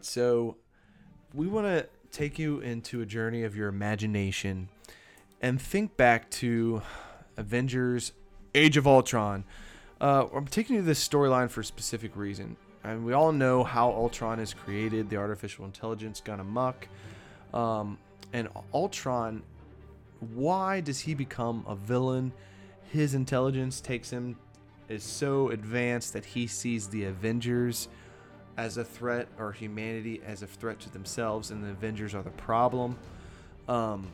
Right, so we want to take you into a journey of your imagination and think back to Avengers Age of Ultron. Uh, I'm taking you to this storyline for a specific reason. And we all know how Ultron is created, the artificial intelligence gone amok. Um, and Ultron, why does he become a villain? His intelligence takes him, is so advanced that he sees the Avengers as a threat or humanity as a threat to themselves, and the Avengers are the problem. Um,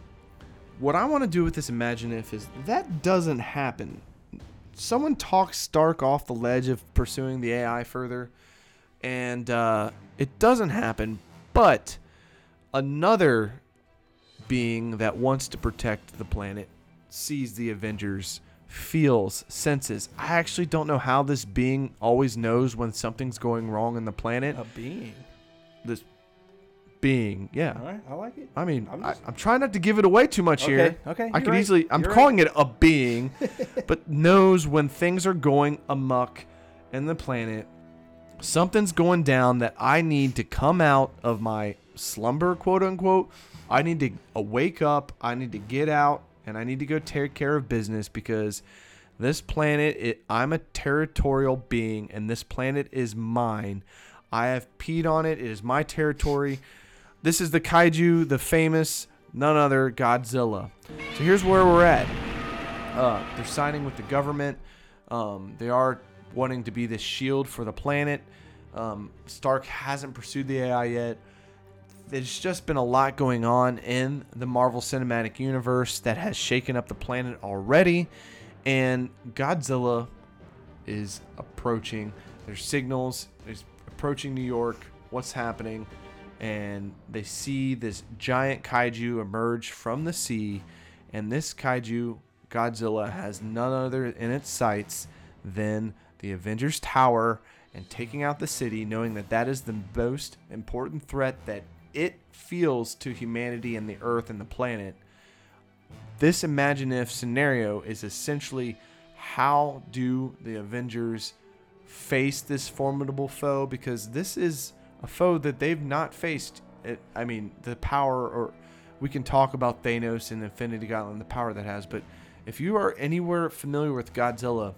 what I want to do with this Imagine If is that doesn't happen. Someone talks Stark off the ledge of pursuing the AI further, and uh, it doesn't happen. But another being that wants to protect the planet sees the Avengers, feels, senses. I actually don't know how this being always knows when something's going wrong in the planet. A being. This being, yeah. All right, I like it. I mean, I'm just- I'm trying not to give it away too much here. Okay, okay, I could right, easily. I'm you're calling it a being, but knows when things are going amok in the planet. Something's going down that I need to come out of my slumber, quote unquote. I need to wake up. I need to get out, and I need to go take care of business because this planet. It, I'm a territorial being, and this planet is mine. I have peed on it. It is my territory. This is the kaiju, the famous, none other Godzilla. So here's where we're at. Uh, they're signing with the government. Um, they are wanting to be the shield for the planet. Um, Stark hasn't pursued the AI yet. There's just been a lot going on in the Marvel Cinematic Universe that has shaken up the planet already. And Godzilla is approaching. There's signals. There's approaching New York. What's happening? And they see this giant kaiju emerge from the sea. And this kaiju, Godzilla, has none other in its sights than the Avengers Tower and taking out the city, knowing that that is the most important threat that it feels to humanity and the earth and the planet this imagine if scenario is essentially how do the Avengers face this formidable foe because this is a foe that they've not faced. It, I mean, the power, or we can talk about Thanos and Infinity Gauntlet and the power that has, but if you are anywhere familiar with Godzilla,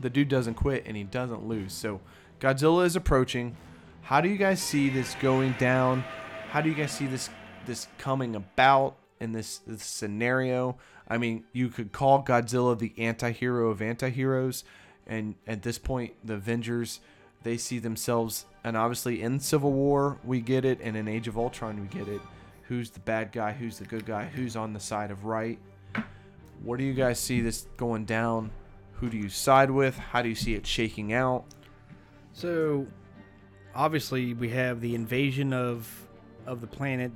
the dude doesn't quit and he doesn't lose. So Godzilla is approaching. How do you guys see this going down? How do you guys see this this coming about in this, this scenario? I mean, you could call Godzilla the anti-hero of anti-heroes and at this point the Avengers they see themselves and obviously in Civil War we get it and in Age of Ultron we get it. Who's the bad guy, who's the good guy, who's on the side of right? What do you guys see this going down? Who do you side with? How do you see it shaking out? So, obviously, we have the invasion of of the planet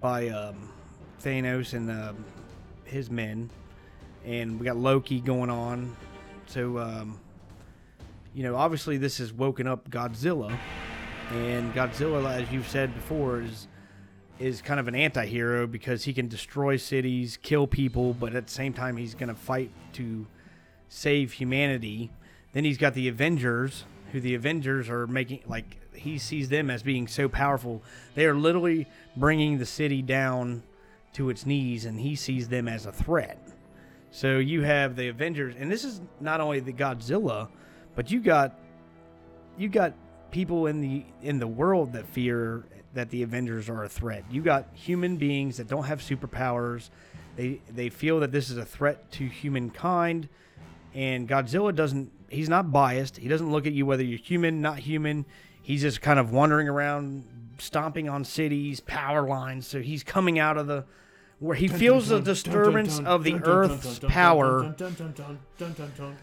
by um, Thanos and um his men, and we got Loki going on. So, um, you know, obviously, this has woken up Godzilla, and Godzilla, as you've said before, is is kind of an anti-hero because he can destroy cities, kill people, but at the same time he's going to fight to save humanity. Then he's got the Avengers, who the Avengers are making like he sees them as being so powerful. They are literally bringing the city down to its knees and he sees them as a threat. So you have the Avengers and this is not only the Godzilla, but you got you got people in the in the world that fear that the Avengers are a threat. You got human beings that don't have superpowers. They they feel that this is a threat to humankind and Godzilla doesn't he's not biased. He doesn't look at you whether you're human, not human. He's just kind of wandering around stomping on cities, power lines. So he's coming out of the where he feels the disturbance of the earth's power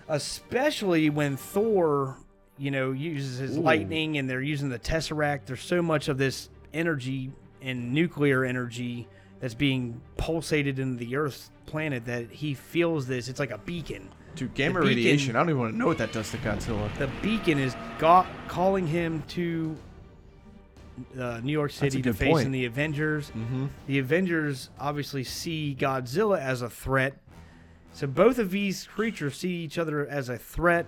especially when Thor, you know, uses his lightning and they're using the Tesseract. There's so much of this energy and nuclear energy that's being pulsated into the Earth's planet that he feels this. It's like a beacon. Dude, gamma beacon- radiation. I don't even want to know what that does to Godzilla. The beacon is got, calling him to uh, New York City to face point. in the Avengers. Mm-hmm. The Avengers obviously see Godzilla as a threat. So both of these creatures see each other as a threat.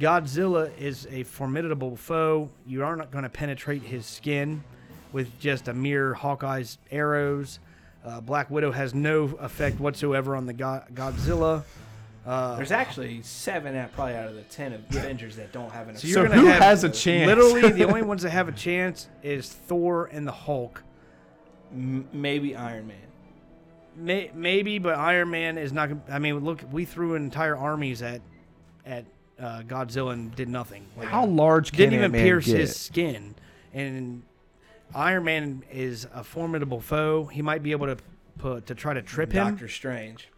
Godzilla is a formidable foe. You are not going to penetrate his skin with just a mere Hawkeye's arrows. Uh, Black Widow has no effect whatsoever on the Go- Godzilla. Uh, There's actually seven out probably out of the ten Avengers that don't have an. So effect. you're So gonna who have has a chance? literally the only ones that have a chance is Thor and the Hulk. M- maybe Iron Man. May, maybe, but Iron Man is not. I mean, look, we threw entire armies at at uh, Godzilla and did nothing. Like, How large can he get? didn't even Ant-Man pierce get? his skin, and Iron Man is a formidable foe. He might be able to put to try to trip him. Doctor Strange.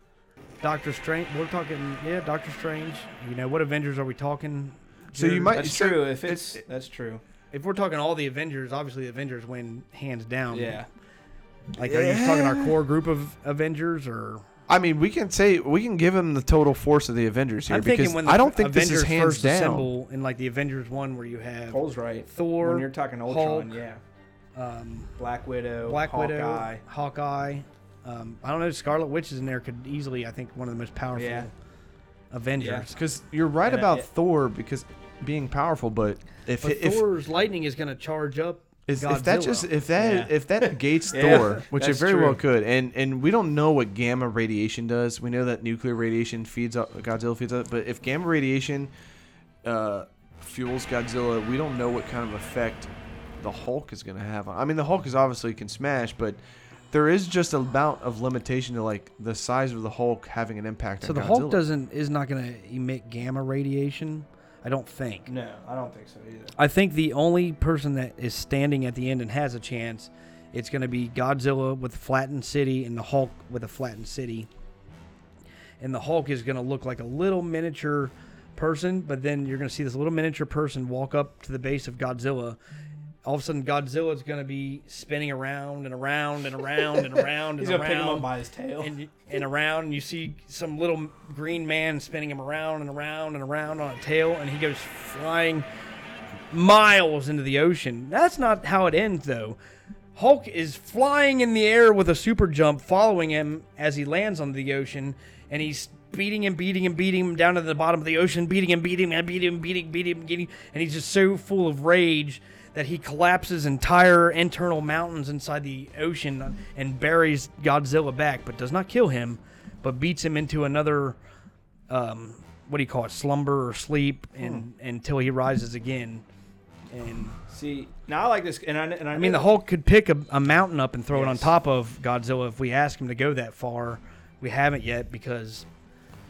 Doctor Strange. We're talking, yeah, Doctor Strange. You know, what Avengers are we talking? So you might- That's true. If it's- it's that's true. If we're talking all the Avengers, obviously the Avengers win hands down. Yeah. Like, are you just talking our core group of Avengers, or I mean, we can say we can give him the total force of the Avengers here I'm because thinking when the I don't think Avengers this is hands first down. assemble in like the Avengers one, where you have Cole's right. Thor, when you're talking Ultron, Hulk, yeah. um, Black Widow, Black Hawkeye. Widow, Hawkeye. Um, I don't know. Scarlet Witch is in there. Could easily, I think, one of the most powerful Yeah. Avengers. Because you're right And, uh, about it- Thor because being powerful, but if But if Thor's lightning is going to charge up. is, if that just if that Yeah. if that negates Yeah, Thor, which it that's very well could, and and we don't know what gamma radiation does. We know that nuclear radiation feeds up Godzilla feeds up, but if gamma radiation uh, fuels Godzilla, we don't know what kind of effect the Hulk is going to have. on I mean, the Hulk is obviously can smash, but there is just a amount of limitation to like the size of the Hulk having an impact So on the Godzilla. Hulk doesn't is not going to emit gamma radiation. I don't think. No, I don't think so either. I think the only person that is standing at the end and has a chance, it's going to be Godzilla with a flattened city and the Hulk with a flattened city. And the Hulk is going to look like a little miniature person, but then you're going to see this little miniature person walk up to the base of Godzilla. All of a sudden, Godzilla is going to be spinning around and around and around and around He's and gonna pick him around up by his tail. and and around and you see some little green man spinning him around and around and around on a tail and he goes flying miles into the ocean that's not how it ends though hulk is flying in the air with a super jump following him as he lands on the ocean and he's beating him beating him beating him down to the bottom of the ocean beating him beating him beating him beating beating him beating and he's just so full of rage that he collapses entire internal mountains inside the ocean and buries Godzilla back, but does not kill him, but beats him into another, um, what do you call it, slumber or sleep, and until he rises again. And See, now I like this, and I and I, I mean, the Hulk could pick a, a mountain up and throw it on top of Godzilla if we ask him to go that far. We haven't yet because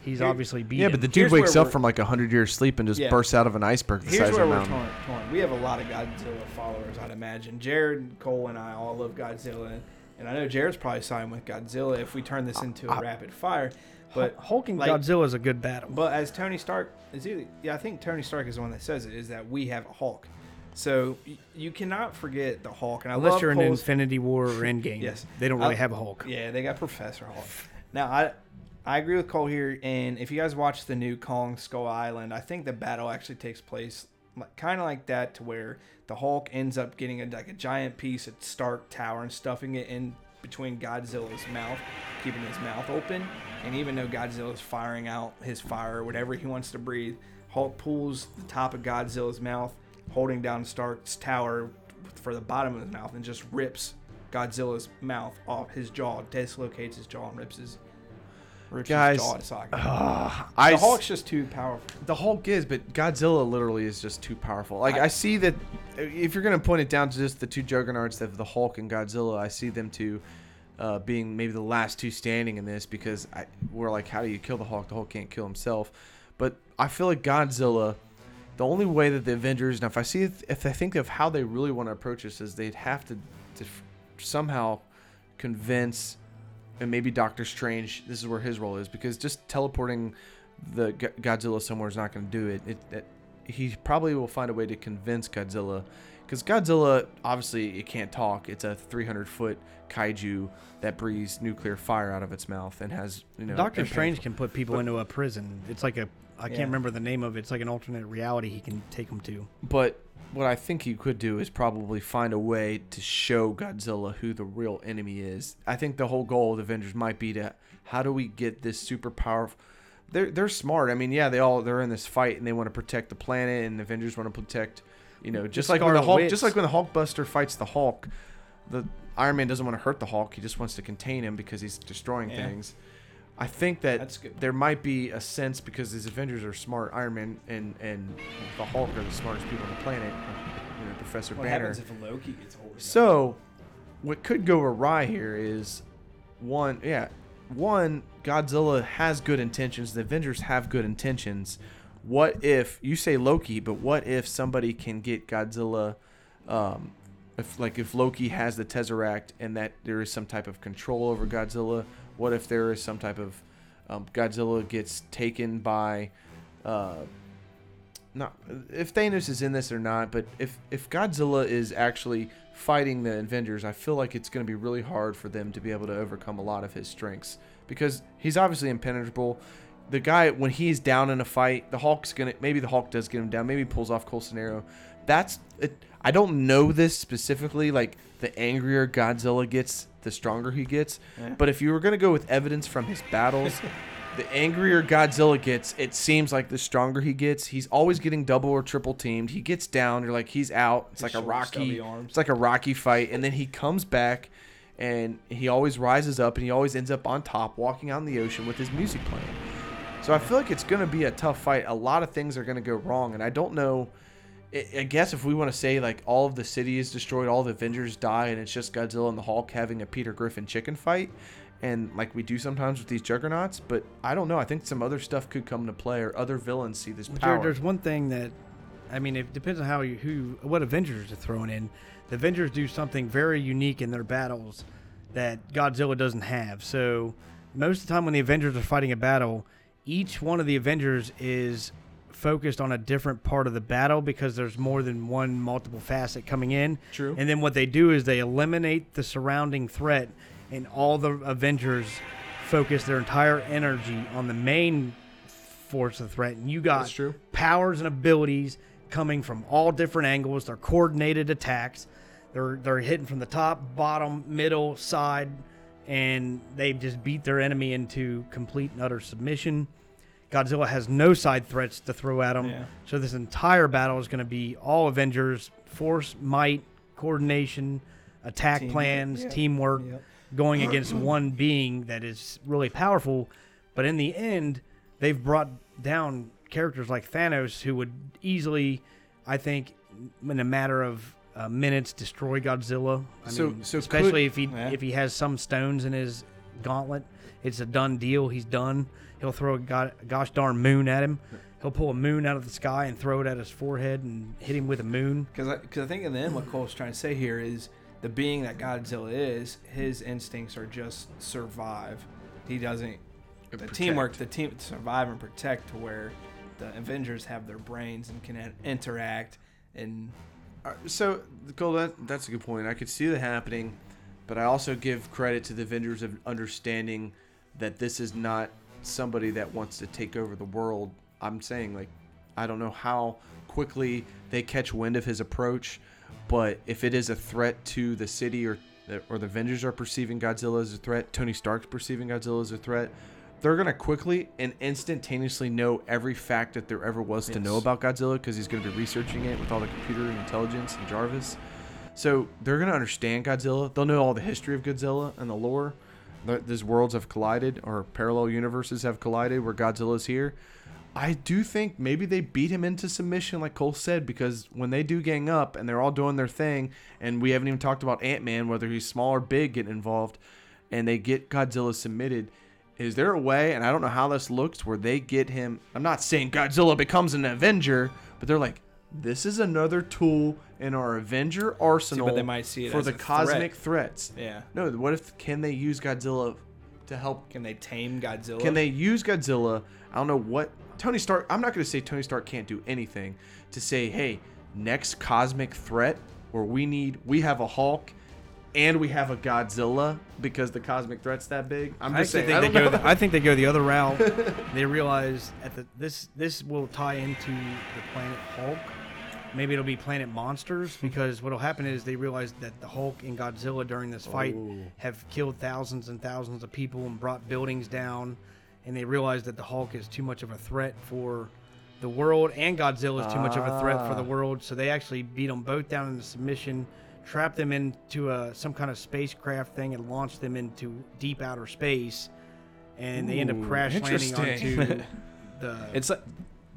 he's Here- obviously beat yeah, but the dude Here's wakes where up we're- from like a hundred years sleep and just Yeah. bursts out of an iceberg the Here's size where of a we're mountain. torn, torn. We have a lot of Godzilla followers, I'd imagine. Jared, Cole, and I all love Godzilla, and I know Jared's probably siding with Godzilla if we turn this into a I- rapid fire. But Hulk and like- Godzilla is a good battle. But as Tony Stark is either, yeah, I think Tony Stark is the one that says it is that we have a Hulk. So y- you cannot forget the Hulk, and I Unless love you're in Cole's- Infinity War or Endgame, Yes. they don't really I- have a Hulk. Yeah, they got Professor Hulk. Now I I agree with Cole here, and if you guys watch the new Kong Skull Island, I think the battle actually takes place kind of like that, to where the Hulk ends up getting a, like a giant piece of Stark Tower and stuffing it in between Godzilla's mouth, keeping his mouth open, and even though Godzilla's firing out his fire whatever he wants to breathe, Hulk pulls the top of Godzilla's mouth, holding down Stark's tower for the bottom of his mouth, and just rips Godzilla's mouth off his jaw, dislocates his jaw, and rips his, Guys, jaw socket. I the Hulk's just too powerful. The Hulk is, but Godzilla literally is just too powerful. Like I, I- see that if you're gonna point it down to just the two juggernauts of the Hulk and Godzilla, I see them two uh, being maybe the last two standing in this because I, we're like, how do you kill the Hulk? The Hulk can't kill himself. But I feel like Godzilla. The only way that the Avengers, now if I see if, if I think of how they really want to approach this, is they'd have to, to somehow convince and maybe Doctor Strange. This is where his role is because just teleporting the G- Godzilla somewhere is not going to do it. It, it. He probably will find a way to convince Godzilla, because Godzilla obviously it can't talk. It's a 300 foot kaiju that breathes nuclear fire out of its mouth and has you know. Doctor Strange can put people into a prison. It's like a I Yeah. can't remember the name of it. It's like an alternate reality he can take them to. But what I think he could do is probably find a way to show Godzilla who the real enemy is. I think the whole goal of the Avengers might be to how do we get this super powerful they're they're smart. I mean, yeah, they all they're in this fight and they want to protect the planet, and the Avengers want to protect, you know, just like when the Hulk, just like when the Hulkbuster fights the Hulk, the Iron Man doesn't want to hurt the Hulk. He just wants to contain him because he's destroying Yeah. things. I think that That's good. there might be a sense because these Avengers are smart. Iron Man and and the Hulk are the smartest people on the planet. You know, Professor What Banner. happens if Loki gets hold of? So, what could go awry here is one, yeah, one, Godzilla has good intentions. The Avengers have good intentions. What if you say Loki, but what if somebody can get Godzilla? Um, if like if Loki has the Tesseract and that there is some type of control over Godzilla. What if there is some type of um, Godzilla gets taken by uh, not if Thanos is in this or not, but if if Godzilla is actually fighting the Avengers, I feel like it's going to be really hard for them to be able to overcome a lot of his strengths because he's obviously impenetrable. The guy when he's down in a fight, the Hulk's gonna maybe the Hulk does get him down, maybe pulls off Cole Scenario. That's it. I don't know this specifically. Like the angrier Godzilla gets, the stronger he gets. Yeah. But if you were gonna go with evidence from his battles, the angrier Godzilla gets, it seems like the stronger he gets. He's always getting double or triple teamed. He gets down, you're like he's out. It's His like a short, Rocky. arms. It's like a Rocky fight, and then he comes back, and he always rises up, and he always ends up on top, walking out in the ocean with his music playing. So I feel like it's gonna be a tough fight. A lot of things are gonna go wrong, and I don't know. I- guess if we want to say like all of the city is destroyed, all the Avengers die, and it's just Godzilla and the Hulk having a Peter Griffin chicken fight, and like we do sometimes with these juggernauts. But I don't know. I think some other stuff could come into play, or other villains see this power. there's one thing that, I mean, it depends on how you who what Avengers are throwing in. The Avengers do something very unique in their battles that Godzilla doesn't have. So most of the time when the Avengers are fighting a battle, each one of the Avengers is focused on a different part of the battle because there's more than one multiple facet coming in. True. And then what they do is they eliminate the surrounding threat, and all the Avengers focus their entire energy on the main force of threat. And you got powers and abilities coming from all different angles. They're coordinated attacks. They're they're hitting from the top, bottom, middle, side, and they just beat their enemy into complete and utter submission. Godzilla has no side threats to throw at him. Yeah. So this entire battle is going to be all Avengers, force, might, coordination, attack Teamwork, plans, yeah. teamwork, Yep. going against one being that is really powerful. But in the end, they've brought down characters like Thanos, who would easily, I think, in a matter of uh, minutes, destroy Godzilla. I So- mean, so especially could- if he Yeah. if he has some stones in his gauntlet, it's a done deal. He's done. He'll throw a go- gosh darn moon at him. He'll pull a moon out of the sky and throw it at his forehead and hit him with a moon. Because I, cause I think in the end, what Cole's trying to say here is the being that Godzilla is, his instincts are just survive. He doesn't. The protect. teamwork, the team survive and protect to where the Avengers have their brains and can interact. And Uh, So, Cole, that, that's a good point. I could see that happening, but I also give credit to the Avengers of understanding that this is not somebody that wants to take over the world. I'm saying, like, I don't know how quickly they catch wind of his approach, but if it is a threat to the city or or the Avengers are perceiving Godzilla as a threat, Tony Stark's perceiving Godzilla as a threat, they're gonna quickly and instantaneously know every fact that there ever was to know about Godzilla because he's gonna be researching it with all the computer and intelligence and Jarvis. So they're gonna understand Godzilla. They'll know all the history of Godzilla and the lore. Th- These worlds have collided, or parallel universes have collided, where Godzilla's here. I do think maybe they beat him into submission, like Cole said, because when they do gang up and they're all doing their thing, and we haven't even talked about Ant Man, whether he's small or big, getting involved, and they get Godzilla submitted. Is there a way, and I don't know how this looks, where they get him? I'm not saying Godzilla becomes an Avenger, but they're like, this is another tool in our Avenger arsenal they might see it for the a threat. cosmic threats. yeah, No, what if can they use Godzilla to help can they tame Godzilla? can they use Godzilla? I don't know what Tony Stark. I'm not going to say Tony Stark can't do anything. To say, hey, next cosmic threat where we need, we have a Hulk, and we have a Godzilla because the cosmic threat's that big. I'm just actually saying. I think don't they go. The, I think they go the other route. they realize at the this this will tie into the planet Hulk. Maybe it'll be Planet Monsters because what'll happen is they realize that the Hulk and Godzilla during this fight Oh. have killed thousands and thousands of people and brought buildings down and they realize that the Hulk is too much of a threat for the world, and Godzilla is too much of a threat for the Ah. world. So they actually beat them both down into submission, trap them into a, some kind of spacecraft thing, and launch them into deep outer space. And they end up Ooh, crash landing interesting. onto the, It's like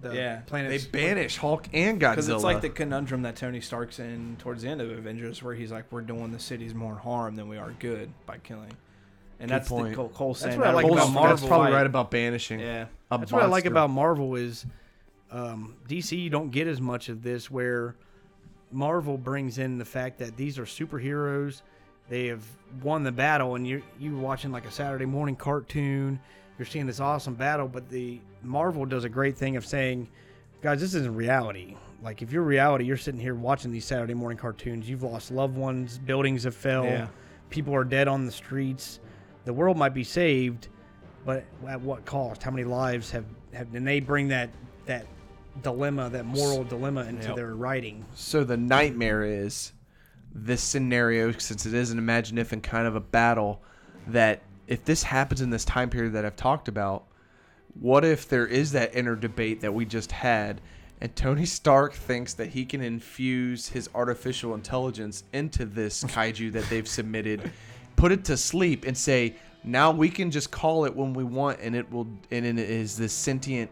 the yeah. planet. They banish Hulk and Godzilla. because it's like the conundrum that Tony Stark's in towards the end of Avengers, where he's like, "We're doing the cities more harm than we are good by killing," and Good that's point. the Cole, Cole saying. what I like about Bullshit. about Marvel. That's probably fight. right about banishing. Yeah, a That's what I like monster. about Marvel is um, DC. You don't get as much of this where Marvel brings in the fact that these are superheroes. They have won the battle, and you you watching like a Saturday morning cartoon. You're seeing this awesome battle, but the Marvel does a great thing of saying, "Guys, this isn't reality." Like if you're reality, you're sitting here watching these Saturday morning cartoons. You've lost loved ones, buildings have fell, Yeah. people are dead on the streets. The world might be saved, but at what cost? How many lives have have? And they bring that that dilemma, that moral dilemma, into Yep. their writing. So the nightmare is this scenario, since it is an imaginative and kind of a battle, that if this happens in this time period that I've talked about, what if there is that inner debate that we just had, and Tony Stark thinks that he can infuse his artificial intelligence into this kaiju that they've submitted, put it to sleep, and say, now we can just call it when we want, and it will, and it is this sentient,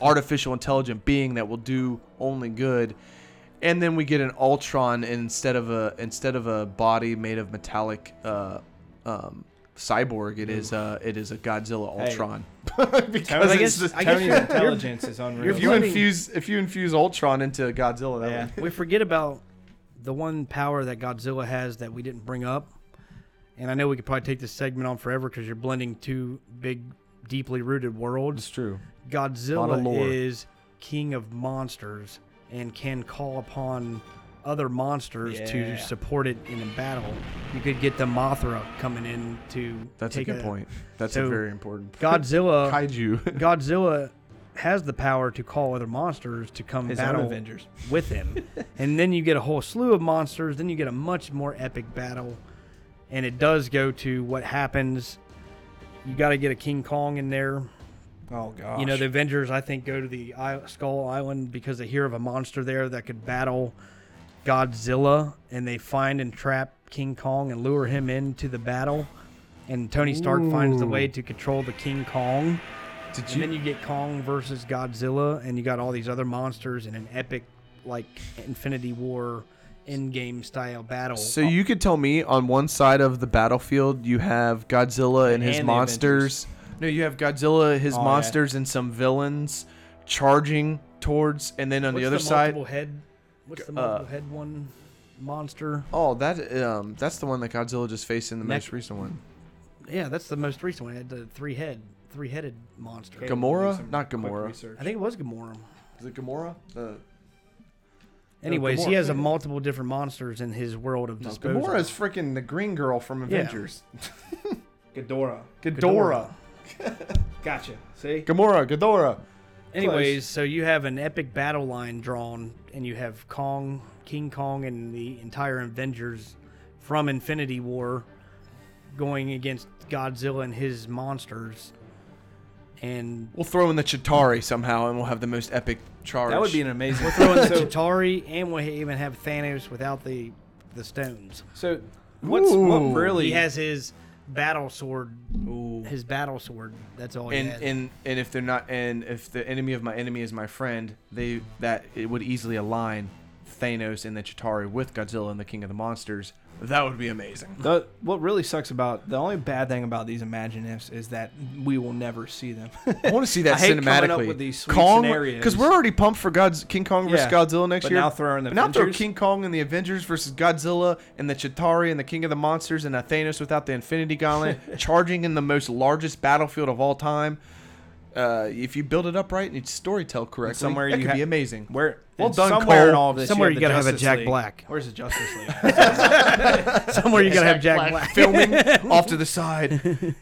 artificial intelligent being that will do only good. And then we get an Ultron instead of a instead of a body made of metallic uh, um, cyborg. It is uh, it is a Godzilla Ultron. Tony, because I it's guess- just- I guess Tony's you're- intelligence is unreal. if you blending- infuse if you infuse Ultron into Godzilla, that yeah, would, we forget about the one power that Godzilla has that we didn't bring up. And I know we could probably take this segment on forever because you're blending two big, deeply rooted worlds. it's true. Godzilla Lot of lore. is king of monsters and can call upon other monsters Yeah. to support it in a battle. You could get the Mothra coming in to That's take a good point. That's so a very important Point. Godzilla, kaiju. Godzilla has the power to call other monsters to come his battle Avengers. with him. and then you get a whole slew of monsters. Then you get a much more epic battle. And it does go to what happens. You got to get a King Kong in there. Oh gosh, You know, the Avengers, I think, go to the I- Skull Island because they hear of a monster there that could battle Godzilla, and they find and trap King Kong and lure him into the battle. And Tony Stark finds the way to control the King Kong. Did And you? then you get Kong versus Godzilla, and you got all these other monsters in an epic, like Infinity War, Endgame style battle. So you could tell me on one side of the battlefield you have Godzilla and his And the monsters. No, you have Godzilla, his Oh, yeah. monsters, and some villains charging towards, and then on What's the other side, multiple head. What's the Uh, multiple head one monster? Oh, that um, that's the one that Godzilla just faced in the Mech- most recent one. Yeah, that's the most recent one. It had the three head, three headed monster. Okay. Gamora? Not quick Gamora. I think it was Gamora. Is it Gamora? The Anyways, he has a multiple different monsters in his world of no, disposal. Gamora is freaking the green girl from Avengers. Ghidorah. Ghidorah. Gotcha. See, Gamora. Ghidorah. Anyways, so you have an epic battle line drawn, and you have Kong, King Kong, and the entire Avengers from Infinity War going against Godzilla and his monsters. And We'll throw in the Chitauri somehow, and we'll have the most epic charge. that would be an amazing. we're throwing the so, Chitauri, and we'll even have Thanos without the the stones. so what's Ooh. what really He has his battle sword. Ooh. His battle sword. That's all and and and if they're not, and if the enemy of my enemy is my friend, they that it would easily align Thanos and the Chitauri with Godzilla and the King of the Monsters. That would be amazing. The, what really sucks about the only bad thing about these Imagineers is that we will never see them. I want to see that I hate coming up with these Kong, because we're already pumped for God's King Kong versus Yeah, Godzilla next but year. now throw in the now throw King Kong and the Avengers versus Godzilla and the Chitauri and the King of the Monsters and a Thanos without the Infinity Gauntlet, charging in the most largest battlefield of all time. Uh, if you build it up right and you storytell correctly, somewhere that you could ha- be amazing. Where Well and done, somewhere in Cole. all this, Somewhere you you, gotta have have a Jack League. Black. Where's the Justice League? Somewhere you gotta have Jack Black. filming off to the side.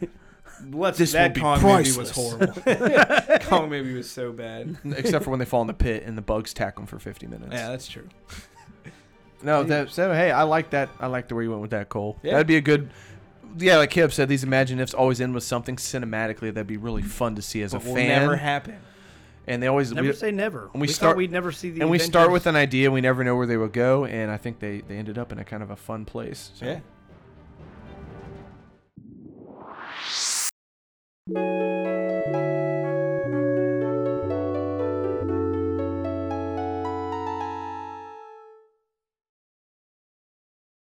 Let's, This that will Kong priceless. movie was horrible. Kong movie was so bad. Except for when they fall in the pit and the bugs tack them for 50 minutes. Yeah, that's true. No, that, so hey, I like that. I like the way you went with that, Cole. Yeah. That'd be a good yeah, like Kip said, these Imagine Ifs always end with something cinematically that'd be really fun to see as but a will fan. Never happen. And they always Never we, say never. And we, we start. We'd never see the. And we start with an idea. We never know where they will go, and I think they they ended up in a kind of a fun place. So. Yeah.